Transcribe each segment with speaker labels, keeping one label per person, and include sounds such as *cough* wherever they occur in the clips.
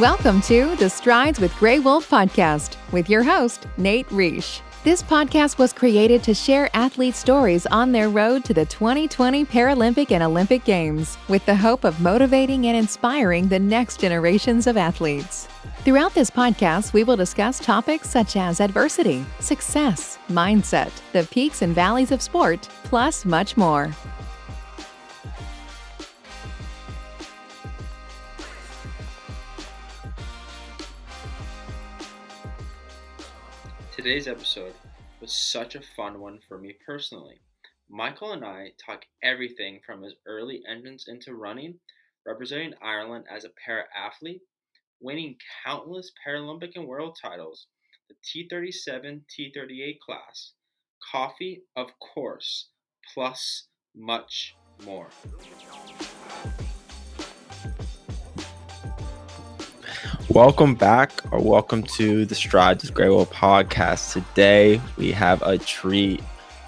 Speaker 1: Welcome to the Strides with Grey Wolf podcast with your host, Nate Riech. This podcast was created to share athlete stories on their road to the 2020 Paralympic and Olympic Games with the hope of motivating and inspiring the next generations of athletes. Throughout this podcast, we will discuss topics such as adversity, success, mindset, the peaks and valleys of sport, plus much more.
Speaker 2: Today's episode was such a fun one for me personally. Michael and I talk everything from his early entrance into running, representing Ireland as a para athlete, winning countless Paralympic and world titles, the T37, T38 class, coffee, of course, plus much more. Welcome back, or welcome to the Strides with Grey Wolf podcast. Today we have a treat.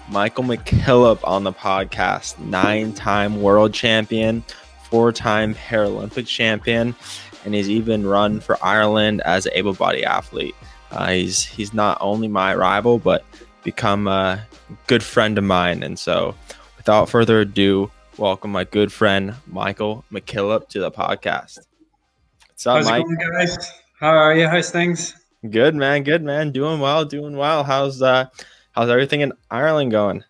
Speaker 2: Michael McKillop on the podcast, nine time world champion, four time Paralympic champion, and he's even run for Ireland as an able bodied athlete. Uh, he's, he's not only my rival, but become a good friend of mine. And so, without further ado, welcome my good friend Michael McKillop to the podcast.
Speaker 3: What's up, How's Mike? Going, guys? How are you? How's things?
Speaker 2: Good, man. Good, man. Doing well. Doing well. How's uh, how's everything in Ireland going?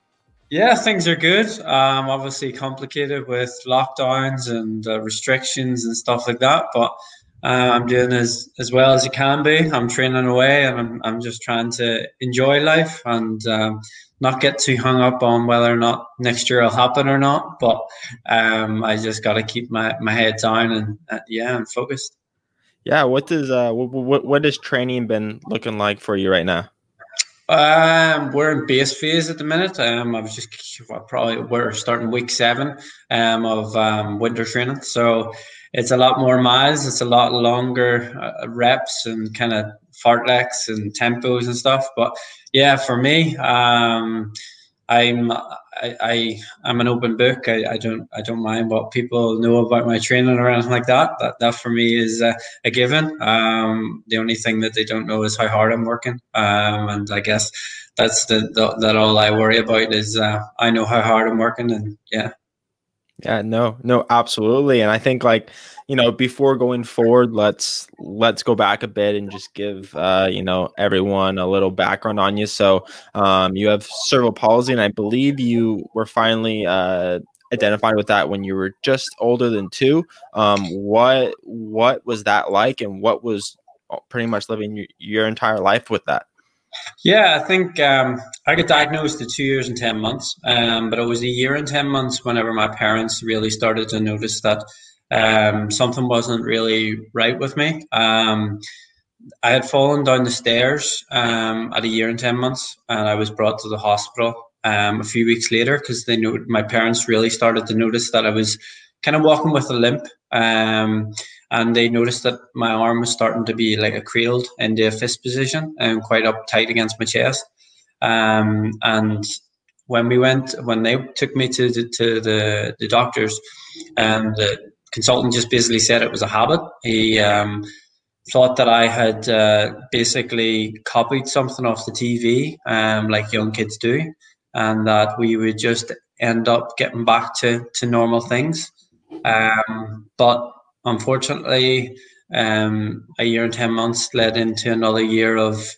Speaker 3: Yeah, things are good. Um, obviously complicated with lockdowns and uh, restrictions and stuff like that, but uh, I'm doing as as well as you can be. I'm training away, and I'm I'm just trying to enjoy life and. Um, not get too hung up on whether or not next year will happen or not. But um, I just got to keep my, my head down and uh, yeah, I'm focused.
Speaker 2: Yeah, what does uh what what training been looking like for you right now?
Speaker 3: Um, we're in base phase at the minute. Um, I was just probably we're starting week seven um of um winter training, so it's a lot more miles. It's a lot longer uh, reps and kind of fartleks and tempos and stuff. But yeah, for me, um, I'm I, I am an open book. I, I don't I don't mind what people know about my training or anything like that. That that for me is a, a given. Um, the only thing that they don't know is how hard I'm working. Um, and I guess that's the, the that all I worry about is uh, I know how hard I'm working, and yeah.
Speaker 2: Yeah, no, no, absolutely. And I think like, you know, before going forward, let's let's go back a bit and just give uh, you know, everyone a little background on you. So um you have cerebral palsy and I believe you were finally uh identified with that when you were just older than two. Um what what was that like and what was uh, pretty much living your, your entire life with that?
Speaker 3: Yeah, I think um, I got diagnosed at two years and 10 months, um, but it was a year and 10 months whenever my parents really started to notice that um, something wasn't really right with me. Um, I had fallen down the stairs um, at a year and 10 months, and I was brought to the hospital um, a few weeks later because they knew my parents really started to notice that I was kind of walking with a limp. Um, and they noticed that my arm was starting to be like a cradled into a fist position and quite up tight against my chest. Um, and when we went, when they took me to the, to the, the doctors, and um, the consultant just basically said it was a habit. He um, thought that I had uh, basically copied something off the TV, um, like young kids do, and that we would just end up getting back to, to normal things. Um, but unfortunately, um, a year and 10 months led into another year of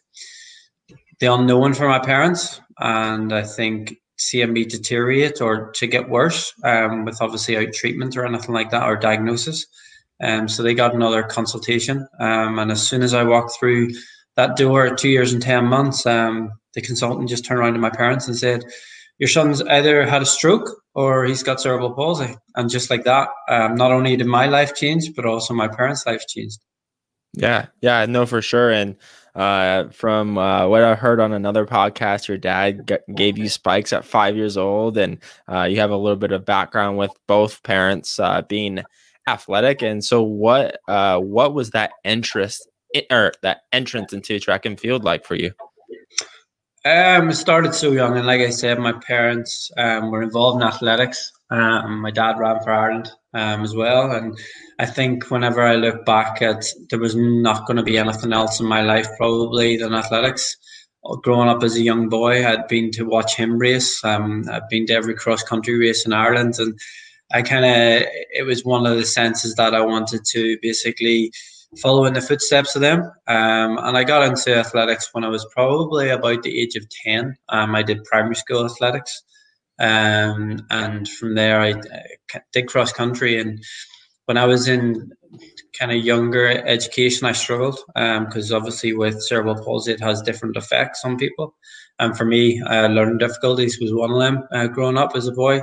Speaker 3: the unknown for my parents. And I think seeing me deteriorate or to get worse um, with obviously out treatment or anything like that or diagnosis. Um, so they got another consultation. Um, and as soon as I walked through that door two years and 10 months, um, the consultant just turned around to my parents and said, Your son's either had a stroke or he's got cerebral palsy. And just like that, um, not only did my life change, but also my parents' life changed.
Speaker 2: Yeah, yeah, no, for sure. And uh, from uh, what I heard on another podcast, your dad g- gave you spikes at five years old, and uh, you have a little bit of background with both parents uh, being athletic. And so, what uh, what was that interest in, or that entrance into track and field like for you?
Speaker 3: Um, it started so young, and like I said, my parents um, were involved in athletics. Um, my dad ran for Ireland um, as well. And I think whenever I look back at, there was not going to be anything else in my life probably than athletics. Growing up as a young boy, I'd been to watch him race. Um, I've been to every cross country race in Ireland, and I kind of it was one of the senses that I wanted to basically follow in the footsteps of them. Um, and I got into athletics when I was probably about the age of 10. Um, I did primary school athletics. Um, and from there, I, I did cross country. And when I was in kind of younger education, I struggled because um, obviously with cerebral palsy, it has different effects on people. And for me, uh, learning difficulties was one of them uh, growing up as a boy.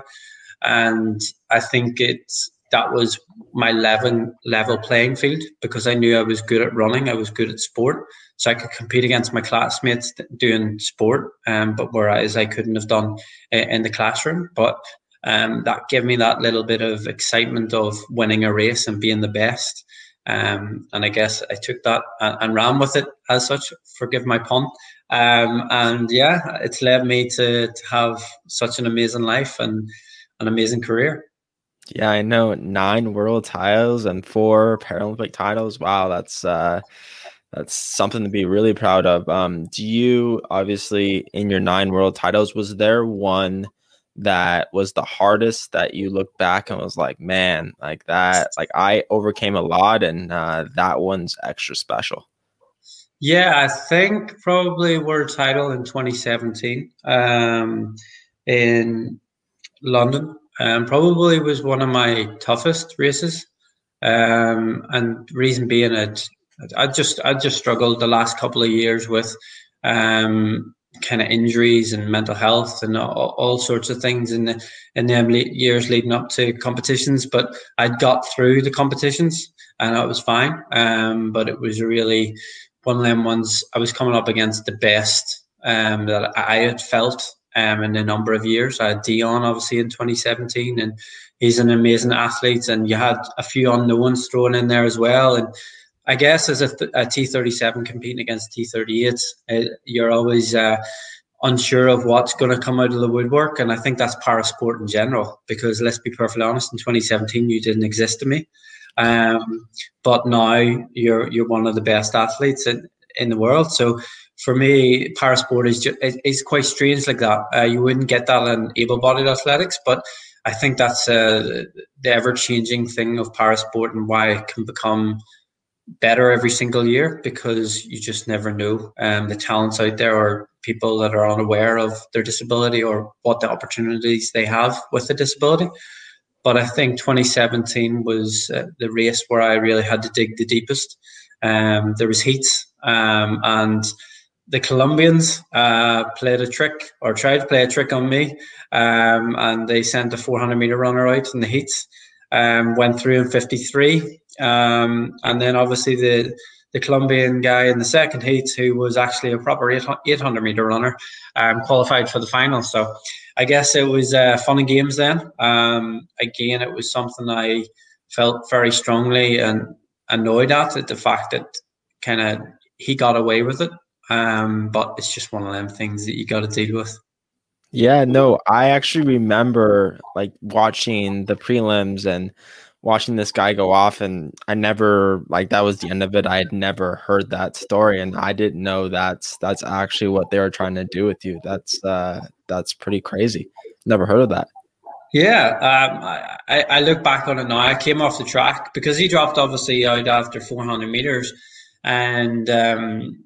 Speaker 3: And I think it's that was my level level playing field because I knew I was good at running, I was good at sport, so I could compete against my classmates doing sport. Um, but whereas I couldn't have done in the classroom, but um, that gave me that little bit of excitement of winning a race and being the best. Um, and I guess I took that and, and, ran with it as such. Forgive my pun. Um, and yeah, it's led me to, to have such an amazing life and an amazing career.
Speaker 2: Yeah, I know nine world titles and four Paralympic titles. Wow, that's uh that's something to be really proud of. Um, do you obviously in your nine world titles was there one that was the hardest that you look back and was like, man, like that, like I overcame a lot and uh, that one's extra special.
Speaker 3: Yeah, I think probably world title in 2017 um, in London um, probably was one of my toughest races. Um, and reason being it, I just I just struggled the last couple of years with um, kind of injuries and mental health and all, all, sorts of things in the in the years leading up to competitions. But I got through the competitions and it was fine. Um, but it was really one of them ones. I was coming up against the best um, that I had felt um, in a number of years. I had Deon obviously in 2017, and he's an amazing athlete. And you had a few unknowns thrown in there as well. And I guess as a a T37 competing against T38s, uh, you're always uh, unsure of what's going to come out of the woodwork. And I think that's para sport in general, because let's be perfectly honest, in 2017 you didn't exist to me. Um, but now you're you're one of the best athletes in, in the world. So for me, parasport is just, it's quite strange like that. Uh, you wouldn't get that in able-bodied athletics, but I think that's uh, the ever-changing thing of parasport and why it can become better every single year because you just never know um, the talents out there are people that are unaware of their disability or what the opportunities they have with the disability. But I think 2017 was uh, the race where I really had to dig the deepest. Um, there was heats um, and the Colombians uh, played a trick or tried to play a trick on me, um, and they sent a 400 meter runner out in the heats. Um, went through in 53, um, and then obviously the the Colombian guy in the second heat, who was actually a proper 800 meter runner, um, qualified for the final. So I guess it was uh, fun and games then. Um, again, it was something I felt very strongly and annoyed at, at the fact that kind of he got away with it um, but it's just one of them things that you got to deal with.
Speaker 2: Yeah, no, I actually remember like watching the prelims and watching this guy go off and I never like that was the end of it. I had never heard that story and I didn't know that's that's actually what they were trying to do with you. That's uh that's pretty crazy. Never heard of that.
Speaker 3: Yeah, um, I, I look back on it now. I came off the track because he dropped obviously out after 400 meters, and um,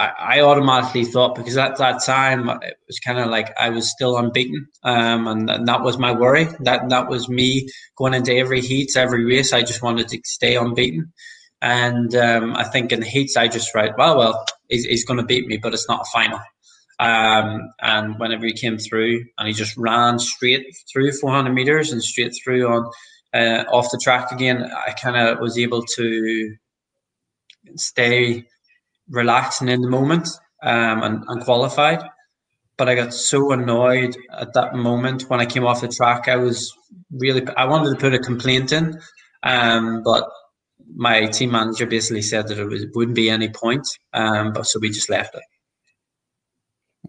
Speaker 3: I, automatically thought because at that time it was kind of like I was still unbeaten, um, and, and, that was my worry. That that was me going into every heats, every race. I just wanted to stay unbeaten, and um, I think in the heats I just write, well, well, he's, he's going to beat me, but it's not a final. Um, and whenever he came through, and he just ran straight through 400 meters and straight through on uh, off the track again, I kind of was able to stay relaxing in the moment um, and, and qualified. But I got so annoyed at that moment when I came off the track. I was really I wanted to put a complaint in, um, but my team manager basically said that it was, wouldn't be any point. Um, but so we just left it.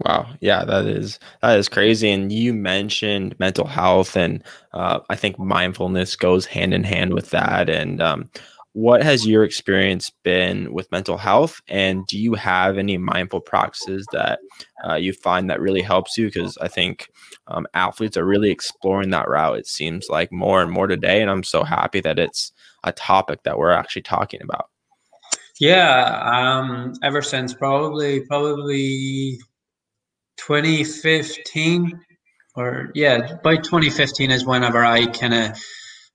Speaker 2: Wow. Yeah, that is that is crazy. And you mentioned mental health, and uh, I think mindfulness goes hand in hand with that. And um, what has your experience been with mental health? And do you have any mindful practices that uh, you find that really helps you? Because I think um, athletes are really exploring that route. It seems like more and more today, and I'm so happy that it's a topic that we're actually talking about.
Speaker 3: Yeah, um, ever since probably probably 2015 or yeah, by 2015 is whenever I kind of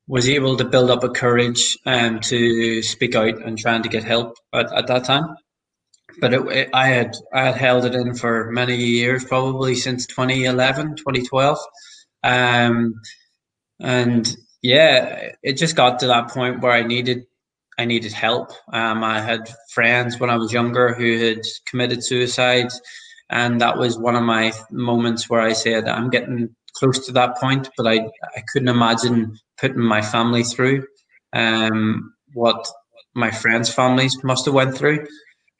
Speaker 3: was able to build up a courage um, to speak out and trying to get help at, at that time. But it, it, I had I had held it in for many years, probably since 2011, 2012. Um, and yeah, it just got to that point where I needed I needed help. Um, I had friends when I was younger who had committed suicide and that was one of my moments where I said, I'm getting close to that point, but I, I couldn't imagine putting my family through um, what my friends' families must have went through.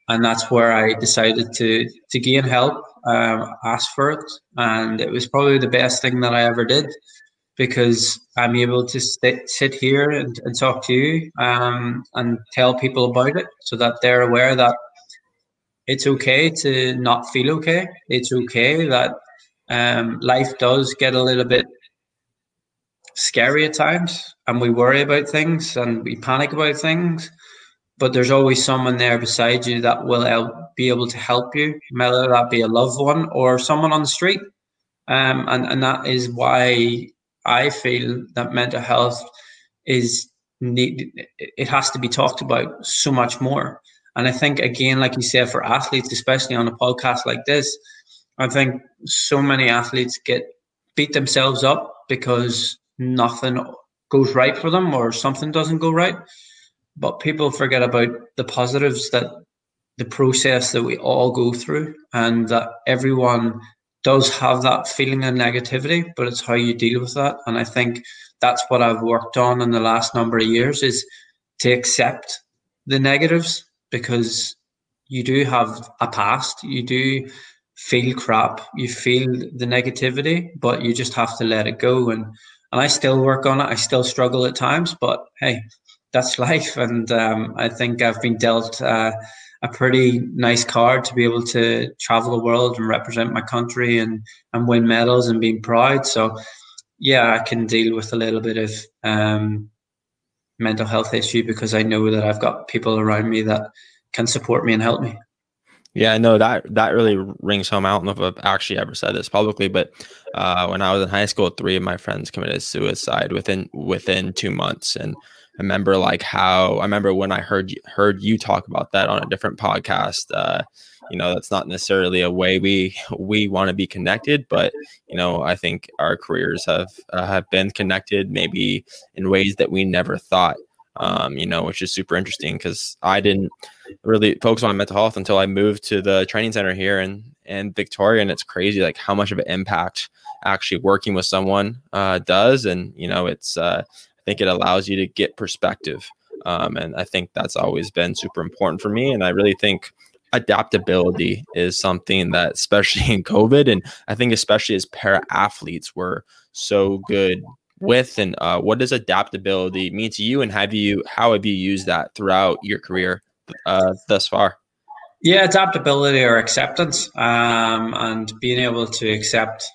Speaker 3: And that's where I decided to, to gain help, um, ask for it. And it was probably the best thing that I ever did because I'm able to sit, sit here and, and talk to you um, and tell people about it so that they're aware that it's okay to not feel okay. It's okay that um, life does get a little bit scary at times and we worry about things and we panic about things. But there's always someone there beside you that will help, be able to help you, whether that be a loved one or someone on the street. Um, and, and that is why I feel that mental health is need, it has to be talked about so much more and I think, again, like you said, for athletes, especially on a podcast like this, I think so many athletes get beat themselves up because nothing goes right for them or something doesn't go right. But people forget about the positives that the process that we all go through and that everyone does have that feeling of negativity, but it's how you deal with that. And I think that's what I've worked on in the last number of years is to accept the negatives because you do have a past, you do feel crap, you feel the negativity, but you just have to let it go. And and I still work on it. I still struggle at times, but hey, that's *laughs* life. And um, I think I've been dealt uh, a pretty nice card to be able to travel the world and represent my country and and win medals and being proud. So yeah, I can deal with a little bit of um, mental health issue because I know that I've got people around me that can support me and help me.
Speaker 2: Yeah, no, that that really rings home. I don't know if I've actually ever said this publicly, but uh, when I was in high school, three of my friends committed suicide within within two months, and I remember like how I remember when I heard heard you talk about that on a different podcast. Uh, you know, that's not necessarily a way we we want to be connected, but you know, I think our careers have uh, have been connected maybe in ways that we never thought um, you know, which is super interesting because I didn't really focus on mental health until I moved to the training center here in, in Victoria. And it's crazy like how much of an impact actually working with someone uh, does. And, you know, it's, uh, I think it allows you to get perspective. Um, and I think that's always been super important for me. And I really think adaptability is something that, especially *laughs* in COVID, and I think especially as para athletes, we're so good with and uh, what does adaptability mean to you and have you how have you used that throughout your career uh, thus far?
Speaker 3: Yeah adaptability or acceptance um, and being able to accept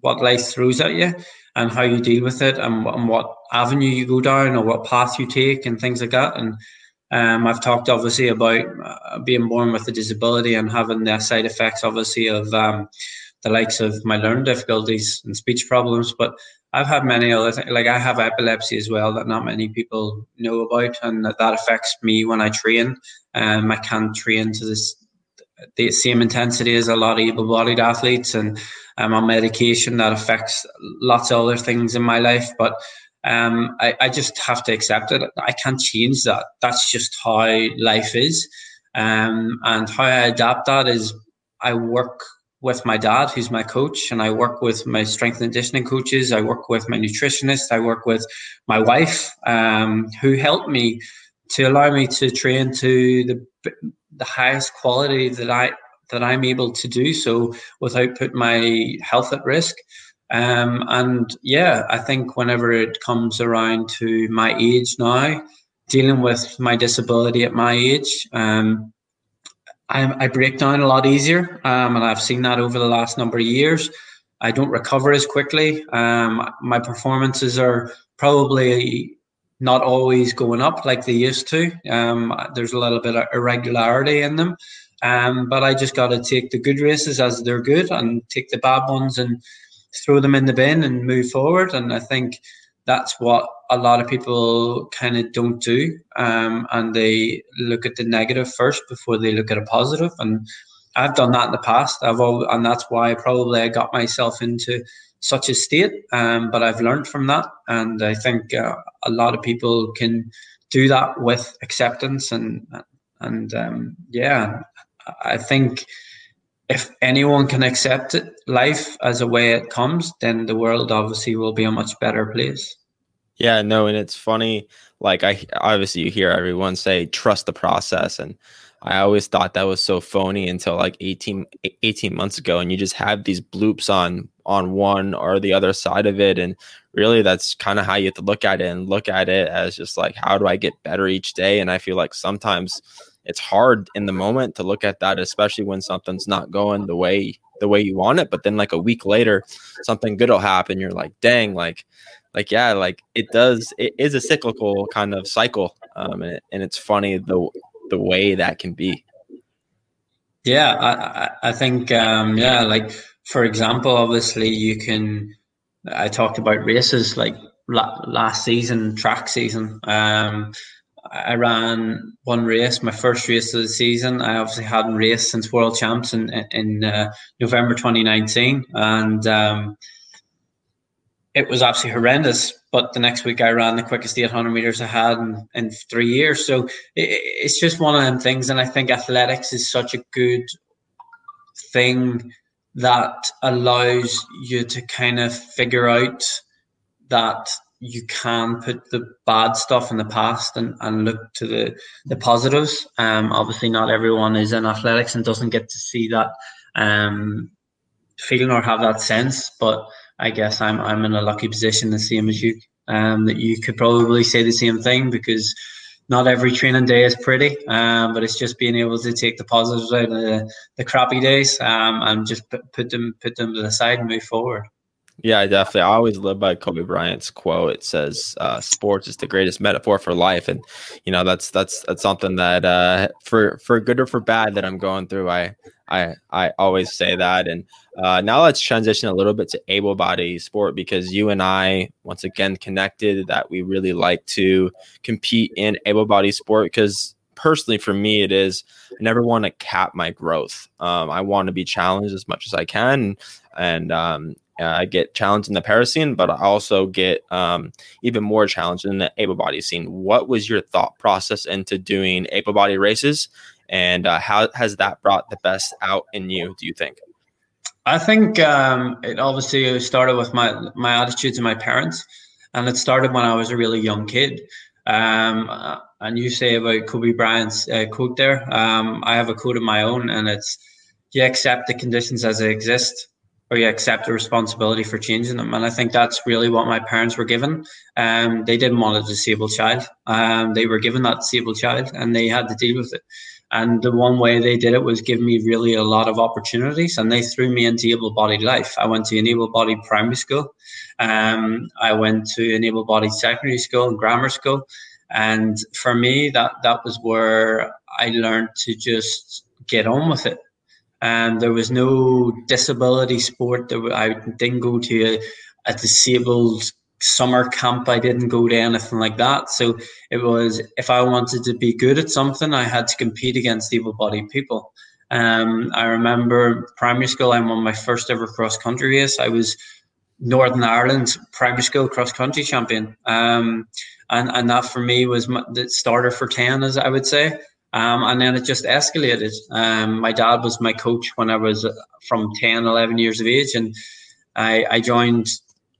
Speaker 3: what life throws at you and how you deal with it and, and what avenue you go down or what path you take and things like that. And um, I've talked obviously about uh, being born with a disability and having the side effects obviously of um, the likes of my learning difficulties and speech problems but I've had many other things. Like I have epilepsy as well that not many people know about, and that, that affects me when I train. Um, I can't train to this the same intensity as a lot of able-bodied athletes, and I'm on medication that affects lots of other things in my life. But um, I, I just have to accept it. I can't change that. That's just how life is, um, and how I adapt that is I work with my dad, who's my coach, and I work with my strength and conditioning coaches. I work with my nutritionist. I work with my wife, um, who helped me to allow me to train to the the highest quality that I that I'm able to do so without putting my health at risk. Um, and yeah, I think whenever it comes around to my age now, dealing with my disability at my age, um, I, I, break down a lot easier, um, and I've seen that over the last number of years. I don't recover as quickly. Um, my performances are probably not always going up like they used to. Um, there's a little bit of irregularity in them, um, but I just got to take the good races as they're good and take the bad ones and throw them in the bin and move forward. And I think that's what a lot of people kind of don't do. Um, and they look at the negative first before they look at a positive. And I've done that in the past. I've all, and that's why probably I got myself into such a state. Um, but I've learned from that, and I think uh, a lot of people can do that with acceptance and and um, yeah, I think if anyone can accept it, life as a way it comes, then the world obviously will be a much better place.
Speaker 2: Yeah, no, and it's funny. Like I obviously you hear everyone say trust the process, and I always thought that was so phony until like 18, 18 months ago, and you just have these bloops on on one or the other side of it, and really that's kind of how you have to look at it and look at it as just like how do I get better each day, and I feel like sometimes it's hard in the moment to look at that, especially when something's not going the way the way you want it. But then like a week later, something good will happen. You're like, dang, like, like yeah, like it does. It is a cyclical kind of cycle, um, and, it, and it's funny the the way that can be.
Speaker 3: Yeah, I I think um, yeah, like for example, obviously you can. I talked about races like last season, track season. Um, I ran one race, my first race of the season. I obviously hadn't raced since World Champs in in uh, November 2019, and um, it was absolutely horrendous. But the next week, I ran the quickest 800 meters I had in, in three years. So it, it's just one of them things, and I think athletics is such a good thing that allows you to kind of figure out that you can put the bad stuff in the past and, and look to the, the positives. Um, obviously, not everyone is in athletics and doesn't get to see that um, feeling or have that sense. But I guess I'm I'm in a lucky position, the same as you, um, that you could probably say the same thing because not every training day is pretty, um, but it's just being able to take the positives out of the, the crappy days um, and just put, put them put them to the side and move forward.
Speaker 2: Yeah, definitely. I always live by Kobe Bryant's quote. It says, uh, "Sports is the greatest metaphor for life," and you know that's that's that's something that uh, for for good or for bad that I'm going through. I I I always say that. And uh, now let's transition a little bit to able body sport because you and I once again connected that we really like to compete in able body sport because personally for me it is I never want to cap my growth. Um, I want to be challenged as much as I can and um, uh, I get challenged in the para scene, but I also get um, even more challenged in the able body scene. What was your thought process into doing able body races, and uh, how has that brought the best out in you? Do you think?
Speaker 3: I think um, it obviously started with my my attitude to my parents, and it started when I was a really young kid. Um, uh, and you say about Kobe Bryant's uh, quote there. Um, I have a quote of my own, and it's you accept the conditions as they exist or you accept the responsibility for changing them. And I think that's really what my parents were given. Um, they didn't want a disabled child. Um, they were given that disabled child and they had to deal with it. And the one way they did it was give me really a lot of opportunities and they threw me into able bodied life. I went to an able bodied primary school. Um, I went to an able bodied secondary school and grammar school. And for me, that, that was where I learned to just get on with it um, there was no disability sport. I didn't go to a, a disabled summer camp. I didn't go to anything like that. So it was if I wanted to be good at something, I had to compete against able-bodied people. Um, I remember primary school. I won my first ever cross country race. I was Northern Ireland's primary school cross country champion. Um, and, and that for me was the starter for 10, as I would say. Um, and then it just escalated. Um, my dad was my coach when I was uh, from 10, 11 years of age. And I, I joined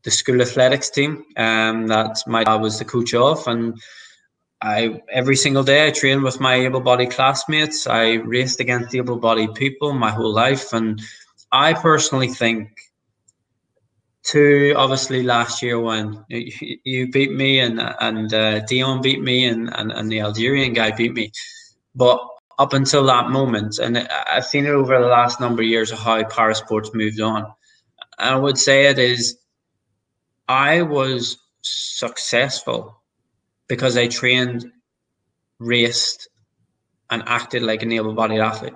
Speaker 3: the school athletics team um, that my dad was the coach of. And I every single day I trained with my able-bodied classmates. I raced against able-bodied people my whole life, and I personally think, to obviously last year when you beat me and and uh, Deon beat me and, and and the Algerian guy beat me, but up until that moment, and I've seen it over the last number of years of how para sports moved on. I would say it is, I was successful because I trained, raced, and acted like an able-bodied athlete.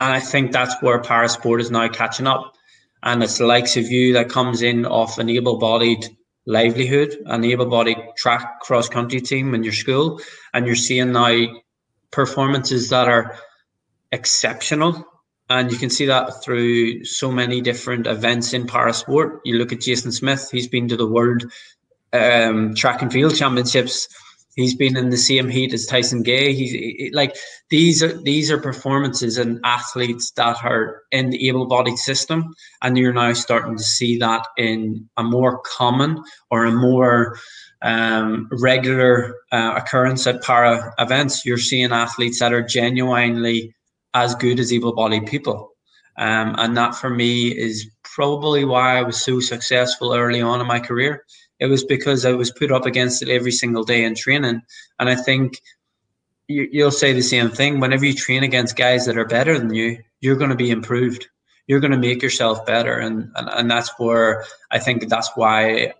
Speaker 3: And I think that's where para sport is now catching up. And it's the likes of you that comes in off an able-bodied livelihood, an able-bodied track cross-country team in your school, and you're seeing now performances that are exceptional. And you can see that through so many different events in para sport. You look at Jason Smith, he's been to the world um, track and field championships. He's been in the same heat as Tyson Gay. He's he, like these are these are performances and athletes that are in the able-bodied system, and you're now starting to see that in a more common or a more um, regular uh, occurrence at para events. You're seeing athletes that are genuinely as good as able-bodied people, um, and that for me is probably why I was so successful early on in my career it was because I was put up against it every single day in training. And I think you, you'll say the same thing. Whenever you train against guys that are better than you, you're going to be improved. You're going to make yourself better. And, and, and that's where I think that's why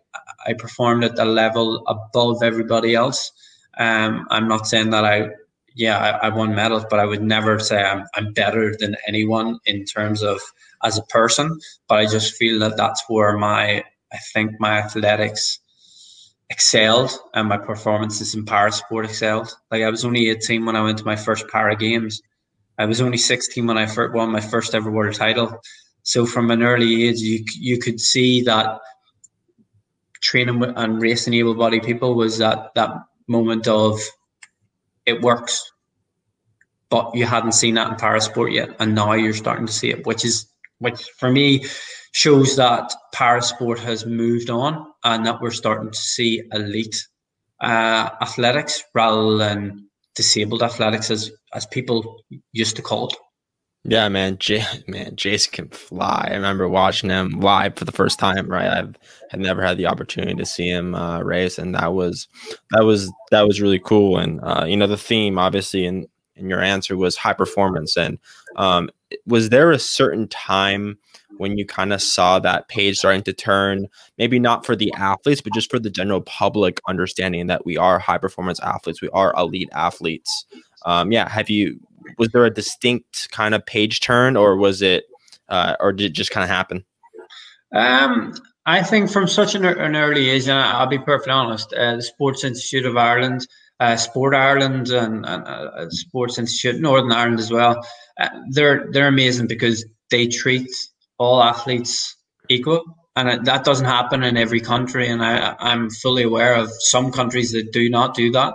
Speaker 3: I performed at a level above everybody else. Um, I'm not saying that I, yeah, I, I won medals, but I would never say I'm, I'm better than anyone in terms of as a person. But I just feel that that's where my I think my athletics excelled and my performances in para sport excelled. Like I was only 18 when I went to my first para games. I was only 16 when I first won my first ever world title. So from an early age, you you could see that training and racing able-bodied people was that that moment of it works, but you hadn't seen that in para sport yet, and now you're starting to see it, which is which for me shows that parasport has moved on and that we're starting to see elite uh, athletics rather than disabled athletics as as people used to call it.
Speaker 2: Yeah, man, J- man, Jason can fly. I remember watching him live for the first time. Right, I've had never had the opportunity to see him uh, race, and that was that was that was really cool. And uh, you know, the theme obviously in in your answer was high performance. And um, was there a certain time when you kind of saw that page starting to turn, maybe not for the athletes, but just for the general public understanding that we are high performance athletes, we are elite athletes. Um, yeah, have you? Was there a distinct kind of page turn, or was it, uh, or did it just kind of happen?
Speaker 3: Um, I think from such an, an early age, and I'll be perfectly honest, uh, the Sports Institute of Ireland, uh, Sport Ireland, and, and uh, Sports Institute Northern Ireland as well, uh, they're they're amazing because they treat all athletes equal. And that doesn't happen in every country. And I, I'm fully aware of some countries that do not do that.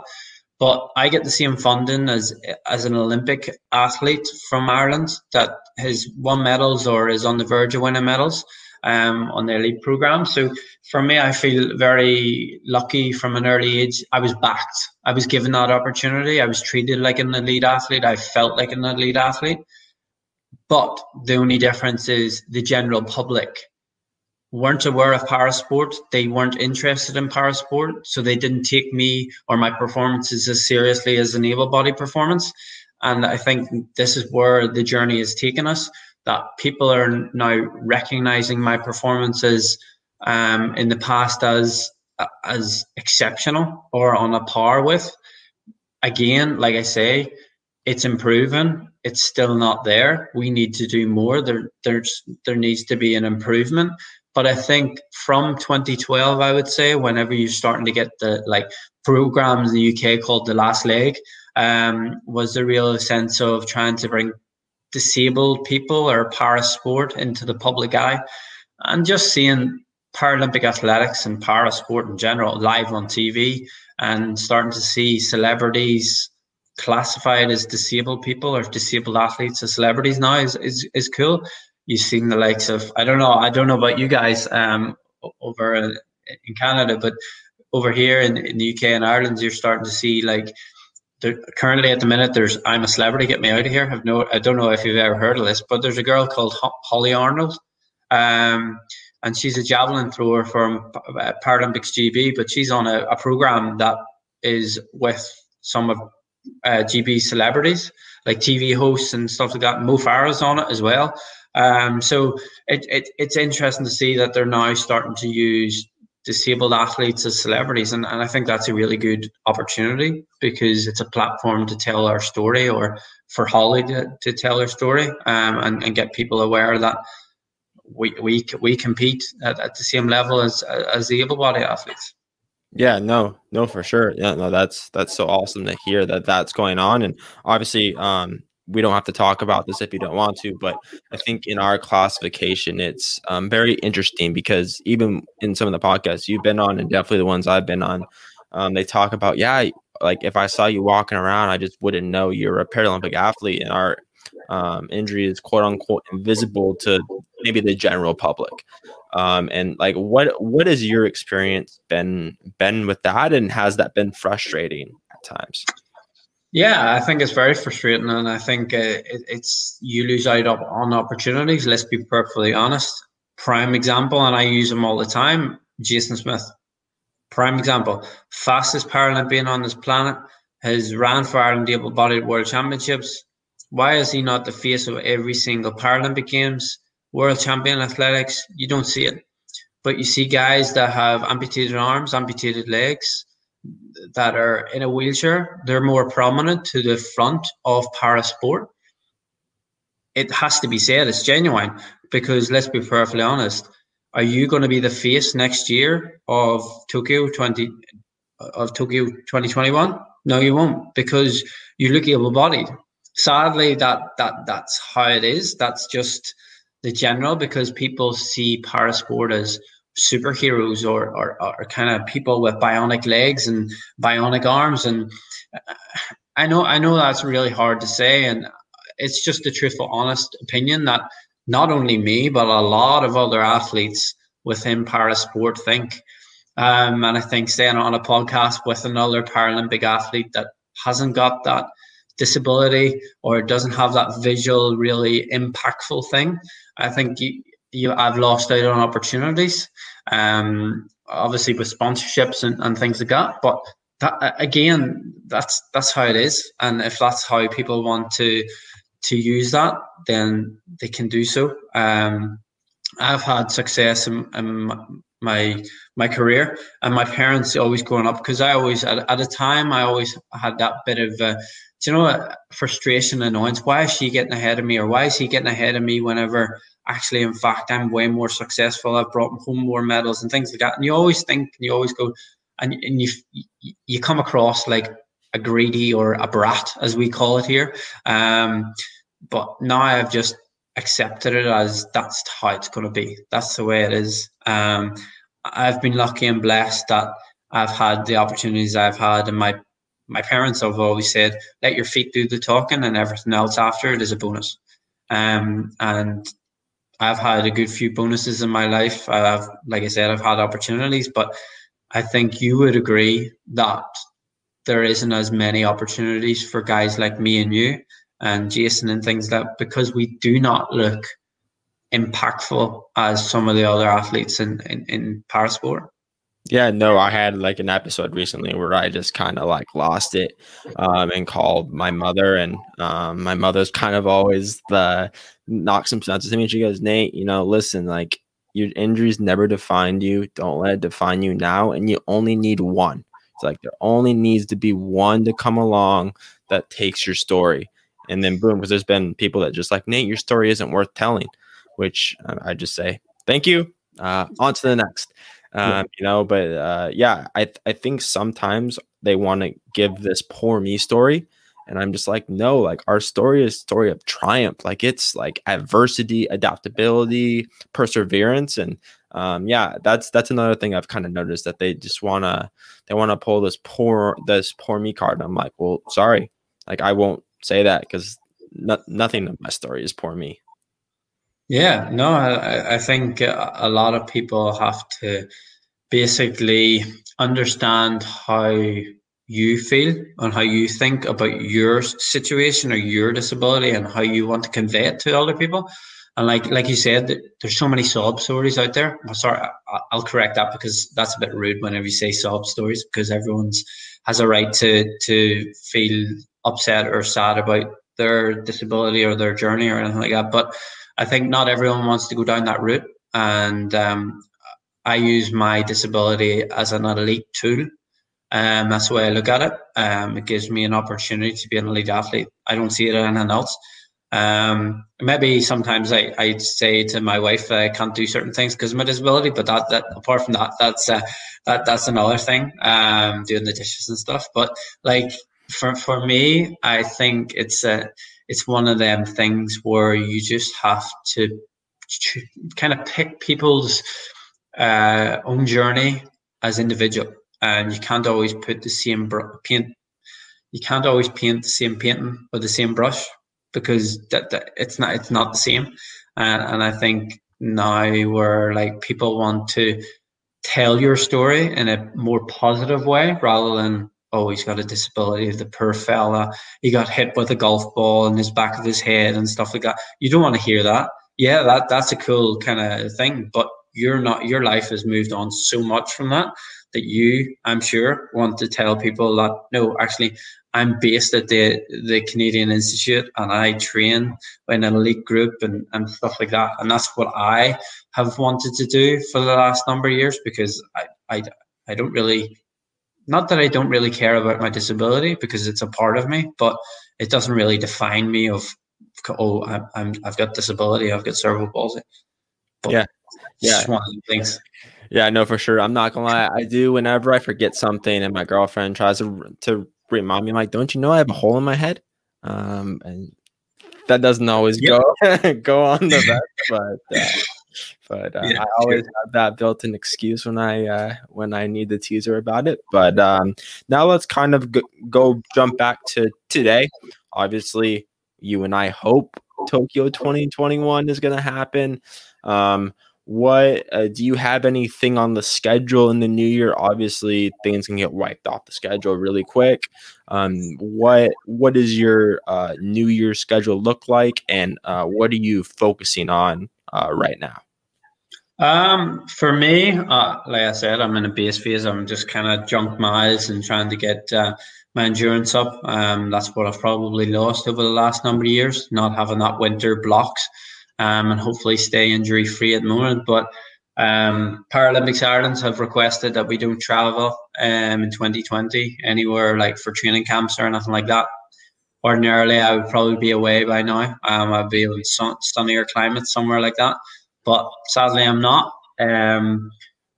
Speaker 3: But I get the same funding as as an Olympic athlete from Ireland that has won medals or is on the verge of winning medals um, on the elite program. So for me, I feel very lucky from an early age. I was backed. I was given that opportunity. I was treated like an elite athlete. I felt like an elite athlete. But the only difference is the general public weren't aware of parasport. They weren't interested in parasport, so they didn't take me or my performances as seriously as an able-body performance. And I think this is where the journey has taken us. That people are now recognizing my performances um, in the past as as exceptional or on a par with. Again, like I say, it's improving. It's still not there. We need to do more. There, there's, there needs to be an improvement. But I think from 2012, I would say, whenever you're starting to get the like programs in the UK called the Last Leg, um, was the real sense of trying to bring disabled people or para sport into the public eye, and just seeing Paralympic athletics and para sport in general live on TV, and starting to see celebrities classified as disabled people or disabled athletes as celebrities now is, is, is cool. You've seen the likes of I don't know I don't know about you guys um, over in Canada, but over here in, in the UK and Ireland, you're starting to see like currently at the minute there's I'm a celebrity, get me out of here. I've no, I don't know if you've ever heard of this, but there's a girl called Holly Arnold, um, and she's a javelin thrower from uh, Paralympics GB, but she's on a, a program that is with some of uh, GB celebrities like TV hosts and stuff like that. Mo Farah's on it as well. Um, so it, it, it's interesting to see that they're now starting to use disabled athletes as celebrities and, and i think that's a really good opportunity because it's a platform to tell our story or for holly to, to tell her story um, and, and get people aware that we we, we compete at, at the same level as as the able-bodied athletes
Speaker 2: yeah no no for sure yeah no that's that's so awesome to hear that that's going on and obviously um we don't have to talk about this if you don't want to, but I think in our classification, it's um, very interesting because even in some of the podcasts you've been on, and definitely the ones I've been on, um, they talk about, yeah, like if I saw you walking around, I just wouldn't know you're a Paralympic athlete, and our um, injury is quote unquote invisible to maybe the general public. Um, and like, what what has your experience been been with that, and has that been frustrating at times?
Speaker 3: Yeah, I think it's very frustrating, and I think uh, it, it's you lose out on opportunities. Let's be perfectly honest. Prime example, and I use him all the time. Jason Smith, prime example, fastest Paralympian on this planet, has ran for Ireland able-bodied World Championships. Why is he not the face of every single Paralympic Games, World Champion athletics? You don't see it, but you see guys that have amputated arms, amputated legs that are in a wheelchair, they're more prominent to the front of para sport. It has to be said, it's genuine because let's be perfectly honest. Are you going to be the face next year of Tokyo 20 of Tokyo 2021? No, you won't because you look able-bodied. Sadly, that that that's how it is. That's just the general because people see para sport as superheroes or, or, or kind of people with bionic legs and bionic arms. And i know i know that's really hard to say. And it's just a truthful honest opinion that not only me but a lot of other athletes within parasport think. Um, and i think staying on a podcast with another paralympic athlete that hasn't got that disability or doesn't have that visual really impactful thing i think you, you I've lost out on opportunities. Um, obviously with sponsorships and, and things like that. But that again, that's that's how it is. And if that's how people want to to use that, then they can do so. Um, I've had success in, in my my career and my parents always growing up because I always at, at a time I always had that bit of uh, you know frustration and annoyance why is she getting ahead of me or why is he getting ahead of me whenever actually, in fact, I'm way more successful. I've brought home more medals and things like that. And you always think, and you always go, and, and you you come across like a greedy or a brat, as we call it here. Um, but now I've just accepted it as that's how it's going to be. That's the way it is. Um, I've been lucky and blessed that I've had the opportunities I've had, and my my parents have always said, "Let your feet do the talking, and everything else after it is a bonus." Um, and I've had a good few bonuses in my life. I've, like I said, I've had opportunities, but I think you would agree that there isn't as many opportunities for guys like me and you and Jason and things like that because we do not look impactful as some of the other athletes in, in, in parasport.
Speaker 2: Yeah, no, I had like an episode recently where I just kind of like lost it um, and called my mother. And um, my mother's kind of always the knock some sense to me. She goes, Nate, you know, listen, like your injuries never defined you. Don't let it define you now. And you only need one. It's like there only needs to be one to come along that takes your story. And then boom, because there's been people that just like, Nate, your story isn't worth telling, which uh, I just say, thank you. Uh, on to the next um, you know but uh, yeah i th- i think sometimes they want to give this poor me story and i'm just like no like our story is story of triumph like it's like adversity adaptability perseverance and um, yeah that's that's another thing i've kind of noticed that they just want to they want to pull this poor this poor me card and i'm like well sorry like i won't say that because no, nothing of my story is poor me
Speaker 3: yeah, no, I, I think a lot of people have to basically understand how you feel and how you think about your situation or your disability and how you want to convey it to other people. And like like you said, there's so many sob stories out there. I'm sorry, I'll correct that because that's a bit rude whenever you say sob stories because everyone's has a right to to feel upset or sad about their disability or their journey or anything like that. But I think not everyone wants to go down that route, and um, I use my disability as an elite tool. Um, that's the way I look at it. Um, it gives me an opportunity to be an elite athlete. I don't see it in anything else. Um, maybe sometimes I, I say to my wife I can't do certain things because of my disability, but that, that apart from that, that's uh, that that's another thing. Um, doing the dishes and stuff. But like for for me, I think it's a it's one of them things where you just have to kind of pick people's uh, own journey as individual, and you can't always put the same br- paint. You can't always paint the same painting with the same brush because that, that it's not it's not the same. And, and I think now where like people want to tell your story in a more positive way rather than oh he's got a disability the poor fella. He got hit with a golf ball in his back of his head and stuff like that. You don't want to hear that. Yeah that that's a cool kind of thing but you're not your life has moved on so much from that that you i'm sure want to tell people that no actually I'm based at the the Canadian Institute and I train in an elite group and, and stuff like that. And that's what I have wanted to do for the last number of years because I, I, I don't really, not that I don't really care about my disability because it's a part of me, but it doesn't really define me of, oh, I'm, I'm I've got disability, I've got cerebral palsy.
Speaker 2: But yeah. Yeah.
Speaker 3: one of the things.
Speaker 2: Yeah, I know for sure. I'm not gonna lie. I do whenever I forget something and my girlfriend tries to to remind me, like, don't you know I have a hole in my head? Um, and that doesn't always yep. go *laughs* go on the best, but uh, but uh, yeah, I *laughs* always sure. have that built-in excuse when I uh, when I need the teaser about it. But um, now let's kind of go, go jump back to today. Obviously, you and I hope Tokyo 2021 is going to happen. Um, what uh, do you have anything on the schedule in the new year obviously things can get wiped off the schedule really quick um, what what does your uh, new year schedule look like and uh, what are you focusing on uh, right now
Speaker 3: um, for me uh, like i said i'm in a base phase i'm just kind of junk miles and trying to get uh, my endurance up um, that's what i've probably lost over the last number of years not having that winter blocks um, and hopefully stay injury free at the moment. But um, Paralympics Ireland have requested that we don't travel um, in 2020 anywhere like for training camps or anything like that. Ordinarily, I would probably be away by now. Um, I'd be in sun- sunnier climate somewhere like that. But sadly, I'm not. Um,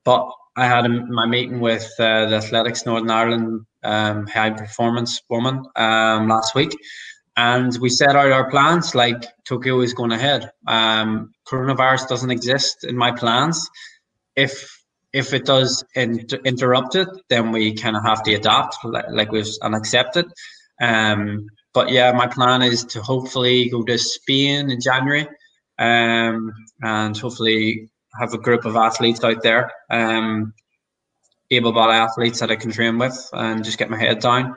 Speaker 3: but I had a, my meeting with uh, the Athletics Northern Ireland um, high performance woman um, last week, and we set out our plans like Tokyo is going ahead. Um, coronavirus doesn't exist in my plans. If if it does inter- interrupt it, then we kind of have to adapt, like, like we've and accept it. Um, but yeah, my plan is to hopefully go to Spain in January, um, and hopefully have a group of athletes out there, um, able-bodied athletes that I can train with, and just get my head down.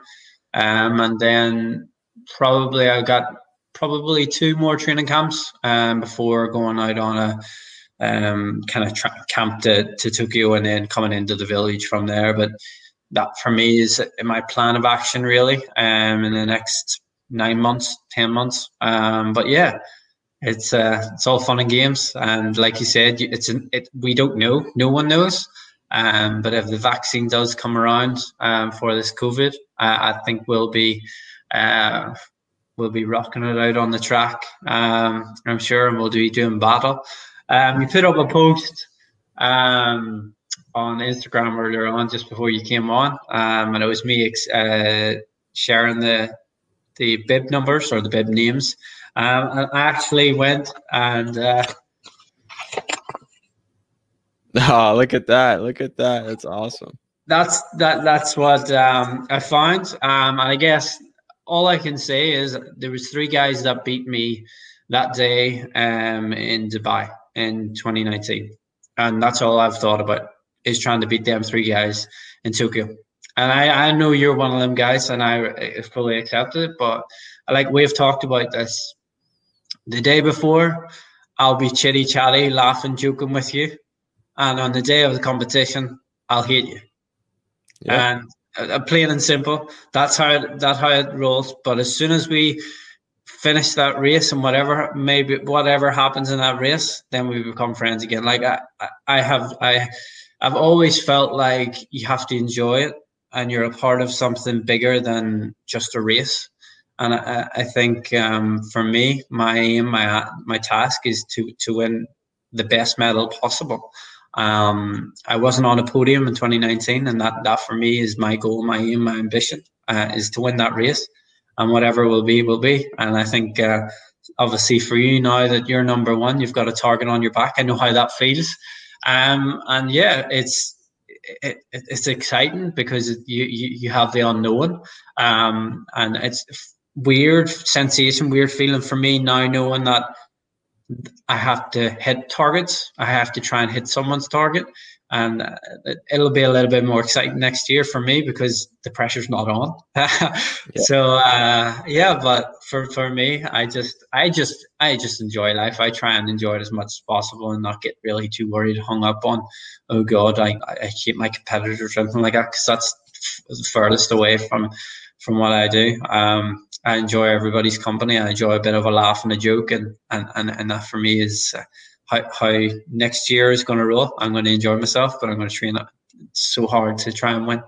Speaker 3: Um, and then probably I've got probably two more training camps um, before going out on a um, kind of tra- camp to, to Tokyo and then coming into the village from there. But that for me is my plan of action really um, in the next nine months, ten months. Um, but yeah, it's uh, it's all fun and games, and like you said, it's an, it. We don't know, no one knows. Um, but if the vaccine does come around um, for this COVID, uh, I think we'll be uh, we'll be rocking it out on the track. Um, I'm sure, and we'll be doing battle. Um, you put up a post um, on Instagram earlier on, just before you came on, um, and it was me uh, sharing the the bib numbers or the bib names. Um, I actually went and. Uh, *laughs*
Speaker 2: Oh, look at that! Look at that! That's awesome.
Speaker 3: That's that. That's what um, I found, um, and I guess all I can say is there was three guys that beat me that day um, in Dubai in 2019, and that's all I've thought about. is trying to beat them three guys in Tokyo. And I, I know you're one of them guys, and I fully accept it. But like we've talked about this the day before, I'll be chitty chatty, laughing, joking with you, and on the day of the competition, I'll hate you. Yeah. And uh, plain and simple, that's how it, that how it rolls. But as soon as we finish that race and whatever maybe whatever happens in that race, then we become friends again. Like I, I have I I've always felt like you have to enjoy it and you're a part of something bigger than just a race. And I, I think um, for me, my aim, my my task is to to win the best medal possible. Um, I wasn't on a podium in 2019, and that that for me is my goal, my aim, my ambition uh, is to win that race and whatever will be will be. And I think uh, obviously for you now that you're number one, you've got a target on your back. I know how that feels, um, and yeah, it's it, it's exciting because you, you you have the unknown, um, and it's weird sensation, weird feeling for me now knowing that I have to hit targets. I have to try and hit someone's target, and uh, it'll be a little bit more exciting next year for me because the pressure's not on. *laughs* yeah. So uh, yeah, but for, for me, I just I just I just enjoy life. I try and enjoy it as much as possible and not get really too worried, hung up on oh god, I I keep my competitors or something like that because that's the furthest away from from what I do. Um, I enjoy everybody's company. I enjoy a bit of a laugh and a joke, and and and, and that for me is. How, how next year is going to roll. I'm going to enjoy myself, but I'm going to train so hard to try and win.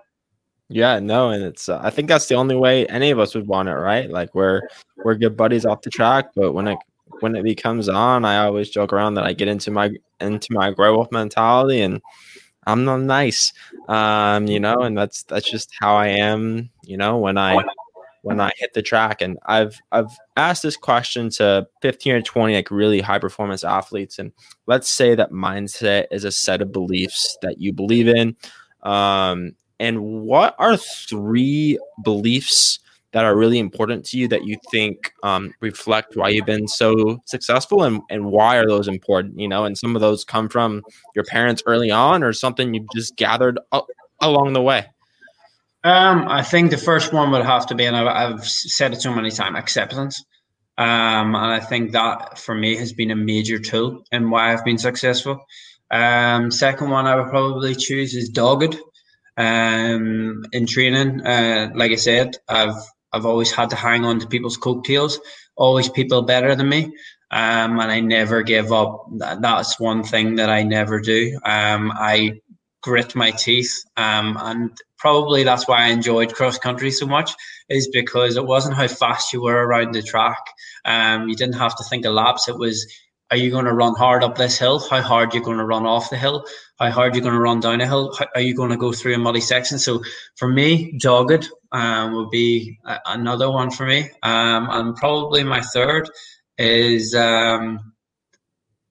Speaker 2: Yeah, no, and it's uh, I think that's the only way any of us would want it, right? Like we're we're good buddies off the track, but when it when it becomes on, I always joke around that I get into my into my Grey Wolf mentality and I'm not nice. Um, you know, and that's that's just how I am, you know, when I when I hit the track. And I've I've asked this question to 15 or 20 like really high performance athletes. And let's say that mindset is a set of beliefs that you believe in. Um, and what are three beliefs that are really important to you that you think um, reflect why you've been so successful and, and why are those important you know and some of those come from your parents early on or something you've just gathered along the way
Speaker 3: um, I think the first one would have to be, and I've, said it so many times, acceptance. Um, and I think that for me has been a major tool in why I've been successful. Um, second one I would probably choose is dogged. Um, in training, uh, like I said, I've I've always had to hang on to people's coattails. Always people better than me, um, and I never give up. That's one thing that I never do. Um, I grit my teeth, um, and probably that's why I enjoyed cross country so much is because it wasn't how fast you were around the track. Um, you didn't have to think of laps. It was, are you going to run hard up this hill? How hard you're going to run off the hill? How hard you're going to run down a hill? How, are you going to go through a muddy section? So for me, dogged um, would be a, another one for me. Um, and probably my third is um,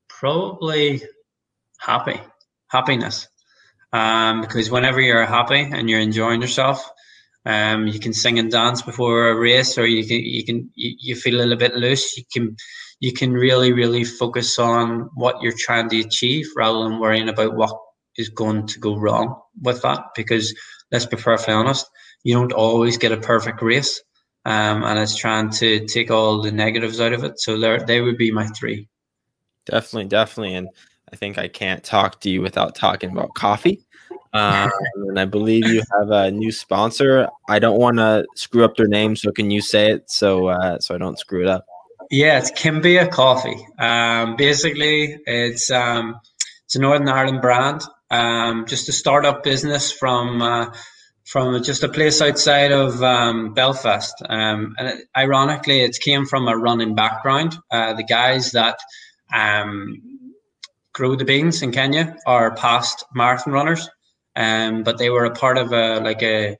Speaker 3: probably happy, happiness um, because whenever you're happy and you're enjoying yourself, um, you can sing and dance before a race, or you can you can you, you feel a little bit loose. You can you can really really focus on what you're trying to achieve rather than worrying about what is going to go wrong with that. Because let's be perfectly honest, you don't always get a perfect race, um, and it's trying to take all the negatives out of it. So there, they would be my three.
Speaker 2: Definitely, definitely, and I think I can't talk to you without talking about coffee. Um, and I believe you have a new sponsor. I don't want to screw up their name, so can you say it so uh, so I don't screw it up?
Speaker 3: Yeah, it's Kimbia Coffee. Um, basically, it's um, it's a Northern Ireland brand, um, just a startup business from uh, from just a place outside of um, Belfast. Um, and it, ironically, it came from a running background. Uh, the guys that um, grow the beans in Kenya are past marathon runners, um, but they were a part of a like a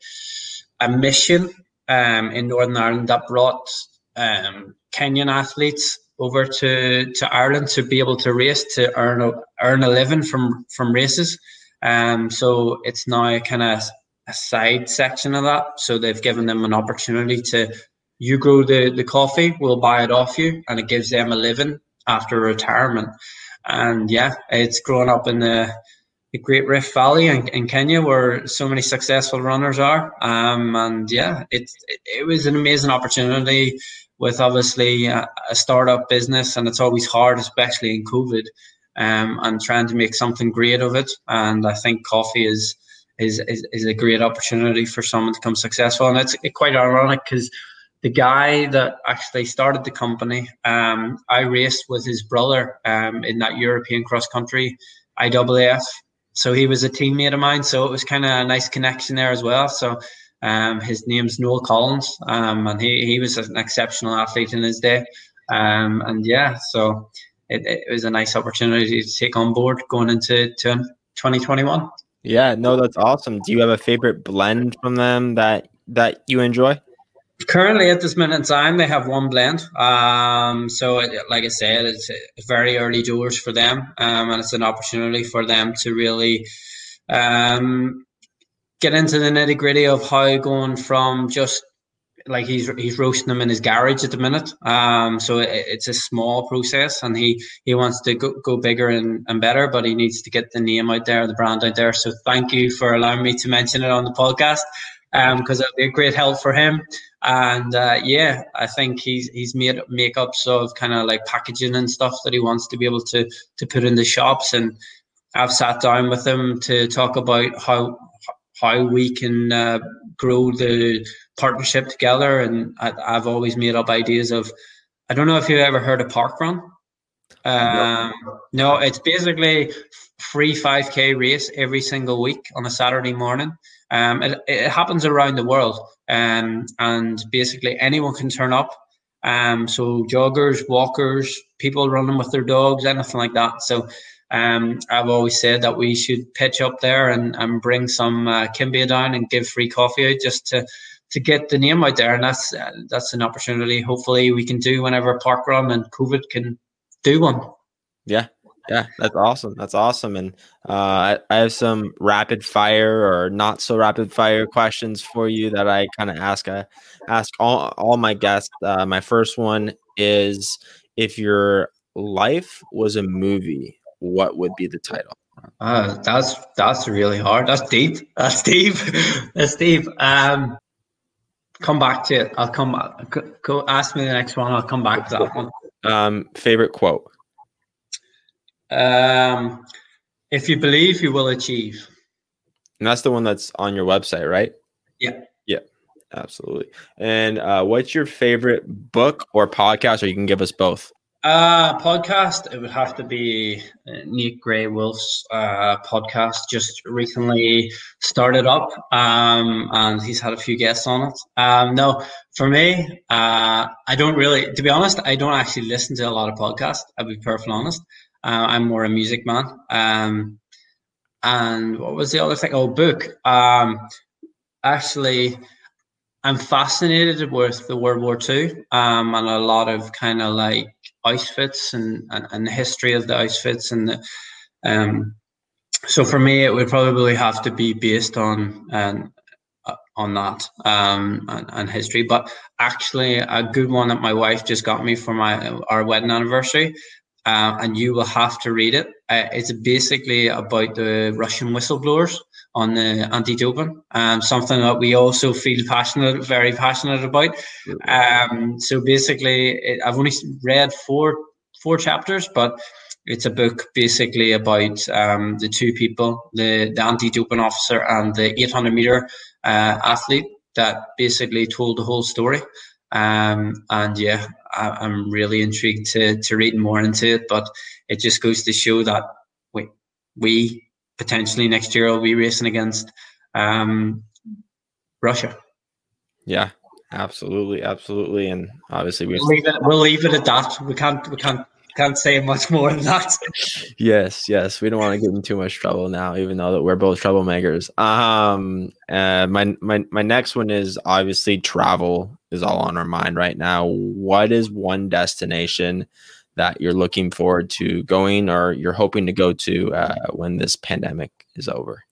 Speaker 3: a mission um, in Northern Ireland that brought um, Kenyan athletes over to, to Ireland to be able to race to earn a, earn a living from from races. Um, so it's now kind of a side section of that. So they've given them an opportunity to you grow the, the coffee, we'll buy it off you, and it gives them a living after retirement and yeah, it's grown up in the the Great Rift Valley in, in Kenya, where so many successful runners are. Um, and yeah, it, it, it was an amazing opportunity with obviously a, a, startup business, and it's always hard, especially in COVID, um, and trying to make something great of it. And I think coffee is is is, is a great opportunity for someone to become successful. And it's quite ironic because the guy that actually started the company, um, I raced with his brother um, in that European cross country IAAF so he was a teammate of mine. So it was kind of a nice connection there as well. So um, his name's Noel Collins, um, and he, he was an exceptional athlete in his day. Um, and yeah, so it, it was a nice opportunity to take on board going into 2021.
Speaker 2: Yeah, no, that's awesome. Do you have a favorite blend from them that that you enjoy?
Speaker 3: Currently, at this minute in time, they have one blend. Um, so, like I said, it's very early doors for them, um, and it's an opportunity for them to really um, get into the nitty gritty of how going from just like he's he's roasting them in his garage at the minute. Um, so it, it's a small process, and he he wants to go, go bigger and, and better, but he needs to get the name out there, the brand out there. So thank you for allowing me to mention it on the podcast, because um, it'll be a great help for him. And uh, yeah, I think he's he's made makeups of kind of like packaging and stuff that he wants to be able to to put in the shops. And I've sat down with him to talk about how how we can uh, grow the partnership together. And I, have always made up ideas of. I don't know if you've ever heard of Park Run. Um, no. no, it's basically free 5k race every single week on a Saturday morning. Um, it, it happens around the world, um, and basically anyone can turn up. Um, so joggers, walkers, people running with their dogs, anything like that. So um, I've always said that we should pitch up there and, and bring some uh, Kimbia down and give free coffee out just to to get the name out there, and that's uh, that's an opportunity. Hopefully, we can do whenever park run and COVID can do one.
Speaker 2: Yeah, yeah, that's awesome. That's awesome. And uh, I, I have some rapid fire or not so rapid fire questions for you that I kind of ask. I ask all, all my guests. Uh, my first one is if your life was a movie, what would be the title?
Speaker 3: Uh, that's that's really hard. That's deep. That's deep. *laughs* that's deep. Um, come back to it. I'll come. Go, go ask me the next one. I'll come back to that one.
Speaker 2: Um, favorite quote.
Speaker 3: Um, if you believe, you will achieve.
Speaker 2: And that's the one that's on your website, right?
Speaker 3: Yeah.
Speaker 2: Yeah, absolutely. And uh, what's your favorite book or podcast, or you can give us both?
Speaker 3: Uh, podcast, it would have to be uh, Nate Grey Wolf's uh, podcast. Just recently started up, um, and he's had a few guests on it. Um, no, for me, uh, I don't really, to be honest, I don't actually listen to a lot of podcasts. I'll be perfectly honest. Uh, I'm more a music man. Um, and what was the other thing? Oh, book. Um, actually, I'm fascinated with the World War II um, and a lot of kind of like Auschwitz and, and, and the history of the Auschwitz and the um, so for me it would probably have to be based on um, on that um, and, and, history. But actually, a good one that my wife just got me for my our wedding anniversary uh, and you will have to read it. Uh, it's basically about the Russian whistleblowers on the anti-doping, um, something that we also feel passionate, very passionate about. Um, so basically, it, I've only read four four chapters, but it's a book basically about um, the two people, the, the anti-doping officer and the 800 meter uh, athlete, that basically told the whole story. Um, and yeah, I, am really intrigued to to read more into it. But it just goes to show that we we potentially next year will be racing against um, Russia.
Speaker 2: Yeah, absolutely, absolutely, and obviously
Speaker 3: we we'll leave it. We'll leave it at that. We can't. We can't. Can't say much more than that. *laughs*
Speaker 2: yes, yes, we don't want to get in too much trouble now, even though that we're both troublemakers. Um, uh, my my my next one is obviously travel is all on our mind right now. What is one destination that you're looking forward to going or you're hoping to go to uh, when this pandemic is over?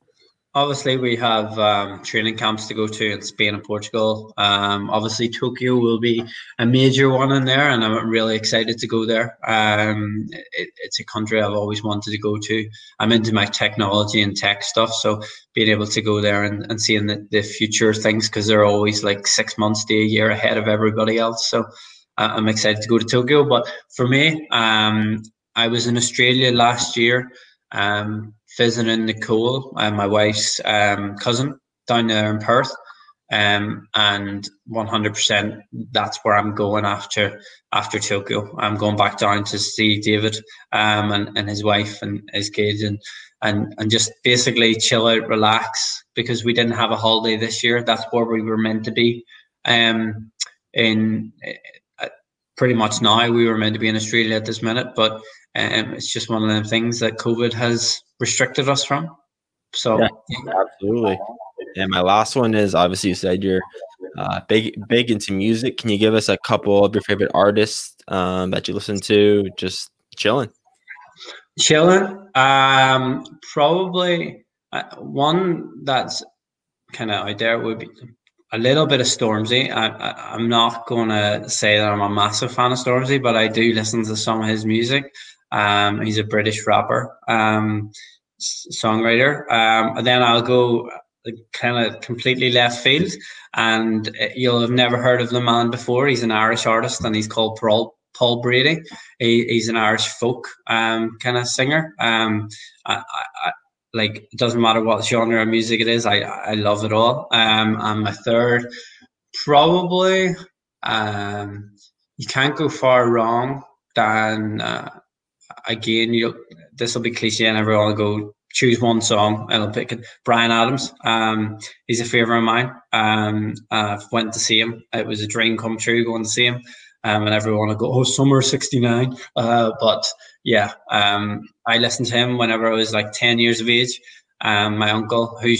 Speaker 3: Obviously we have um, training camps to go to in Spain and Portugal. Um, obviously Tokyo will be a major one in there, and I'm really excited to go there. Um, it, it's a country I've always wanted to go to. I'm into my technology and tech stuff, so being able to go there and, and seeing the, the future things because they're always like six months to a year ahead of everybody else. So uh, I'm excited to go to Tokyo. But for me, um, I was in Australia last year. Um, visiting Nicole, uh, my wife's um, cousin down there in Perth. Um, and 100% that's where I'm going after after Tokyo. I'm going back down to see David um, and, and his wife and his kids and, and and just basically chill out, relax because we didn't have a holiday this year. That's where we were meant to be. Um, in pretty much now we were meant to be in Australia at this minute, but um, it's just one of them things that COVID has restricted us from. So yeah,
Speaker 2: absolutely. And my last one is obviously you said you're uh, big big into music. Can you give us a couple of your favorite artists um, that you listen to? Just chilling.
Speaker 3: Chilling. Um, probably uh, one that's kind of out there would be a little bit of Stormzy. I, am not going to say that I'm a massive fan of Stormzy, but I do listen to some of his music. Um, he's a British rapper, um, songwriter. Um, and then I'll go kind of completely left field, and uh, you'll have never heard of the man before. He's an Irish artist, and he's called Paul Paul Brady. He, he's an Irish folk um, kind of singer. Um, I, I, like it doesn't matter what genre of music it is. I I love it all. Um, and my third, probably, um, you can't go far wrong than uh, again, you this will be cliche, and everyone will go choose one song, and I'll pick it. Bryan Adams. Um, he's a favorite of mine. Um, I went to see him. It was a dream come true going to see him. Um, and everyone will go, oh, summer '69. Uh, but yeah, um, I listened to him whenever I was like 10 years of age. Um, my uncle, who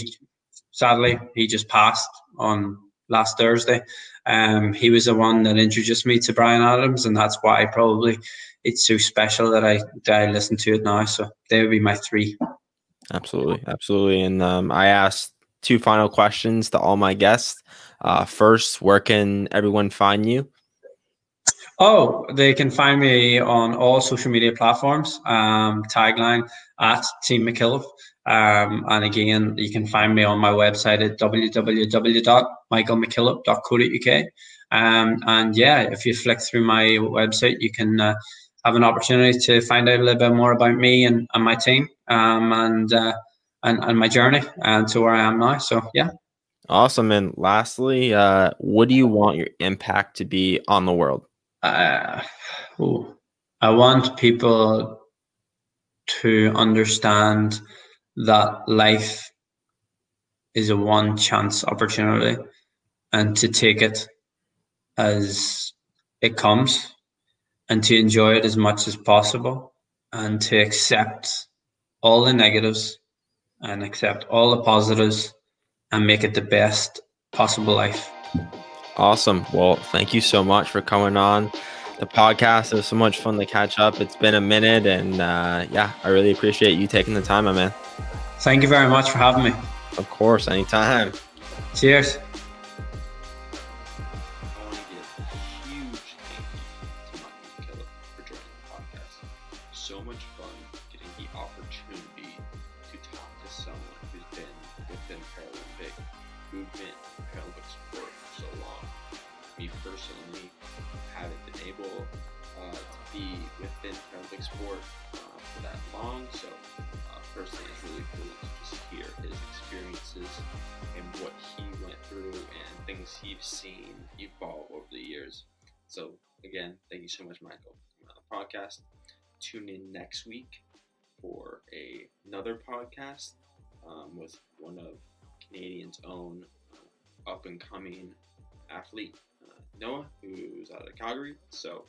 Speaker 3: sadly he just passed on last Thursday. Um, he was the one that introduced me to Bryan Adams, and that's why probably it's so special that I that I listen to it now. So they would be my three.
Speaker 2: Absolutely, absolutely. And um, I asked two final questions to all my guests. Uh, first, where can everyone find you?
Speaker 3: Oh, they can find me on all social media platforms. Um, tagline at Team McKillop. Um, and again, you can find me on my website at www.michaelmckillop.co.uk. Um, and yeah, if you flick through my website, you can uh, have an opportunity to find out a little bit more about me and, and my team um, and, uh, and and my journey and to where I am now. So yeah.
Speaker 2: Awesome. And lastly, uh, what do you want your impact to be on the world?
Speaker 3: Uh, ooh, I want people to understand that life is a one chance opportunity and to take it as it comes and to enjoy it as much as possible and to accept all the negatives and accept all the positives and make it the best possible life.
Speaker 2: Awesome. Well, thank you so much for coming on the podcast. It was so much fun to catch up. It's been a minute, and uh, yeah, I really appreciate you taking the time, my man.
Speaker 3: Thank you very much for having me.
Speaker 2: Of course, anytime.
Speaker 3: Cheers.
Speaker 2: So firstly it's really cool to just hear his experiences and what he went through and things he've seen evolve over the years. So again, thank you so much, Michael, on the podcast. Tune in next week for a, another podcast um, with one of Canadian's own uh, up and coming athlete, uh, Noah, who's out of Calgary. So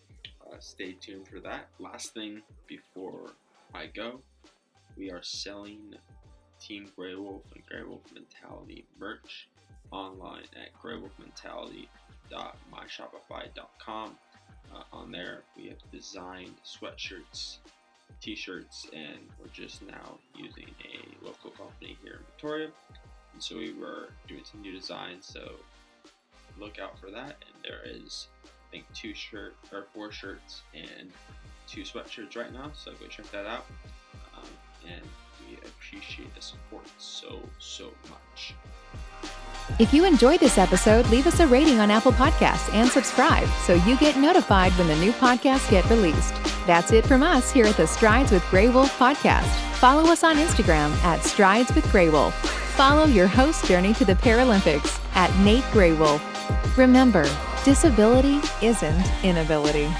Speaker 2: uh, stay tuned for that. Last thing before I go, we are selling Team Grey Wolf and Grey Wolf Mentality merch online at greywolfmentality.myshopify.com. Uh, on there, we have designed sweatshirts t-shirts and we're just now using a local company here in Victoria. And so we were doing some new designs, so look out for that. And there is, I think, two shirt or four shirts and two sweatshirts right now. So go check that out. Um, and we appreciate the support so so much.
Speaker 1: If you enjoyed this episode, leave us a rating on Apple Podcasts and subscribe so you get notified when the new podcasts get released. That's it from us here at the Strides with Grey Wolf podcast. Follow us on Instagram at Strides with Grey Wolf. Follow your host journey to the Paralympics at Nate Grey Wolf. Remember, disability isn't inability.